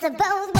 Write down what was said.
best of both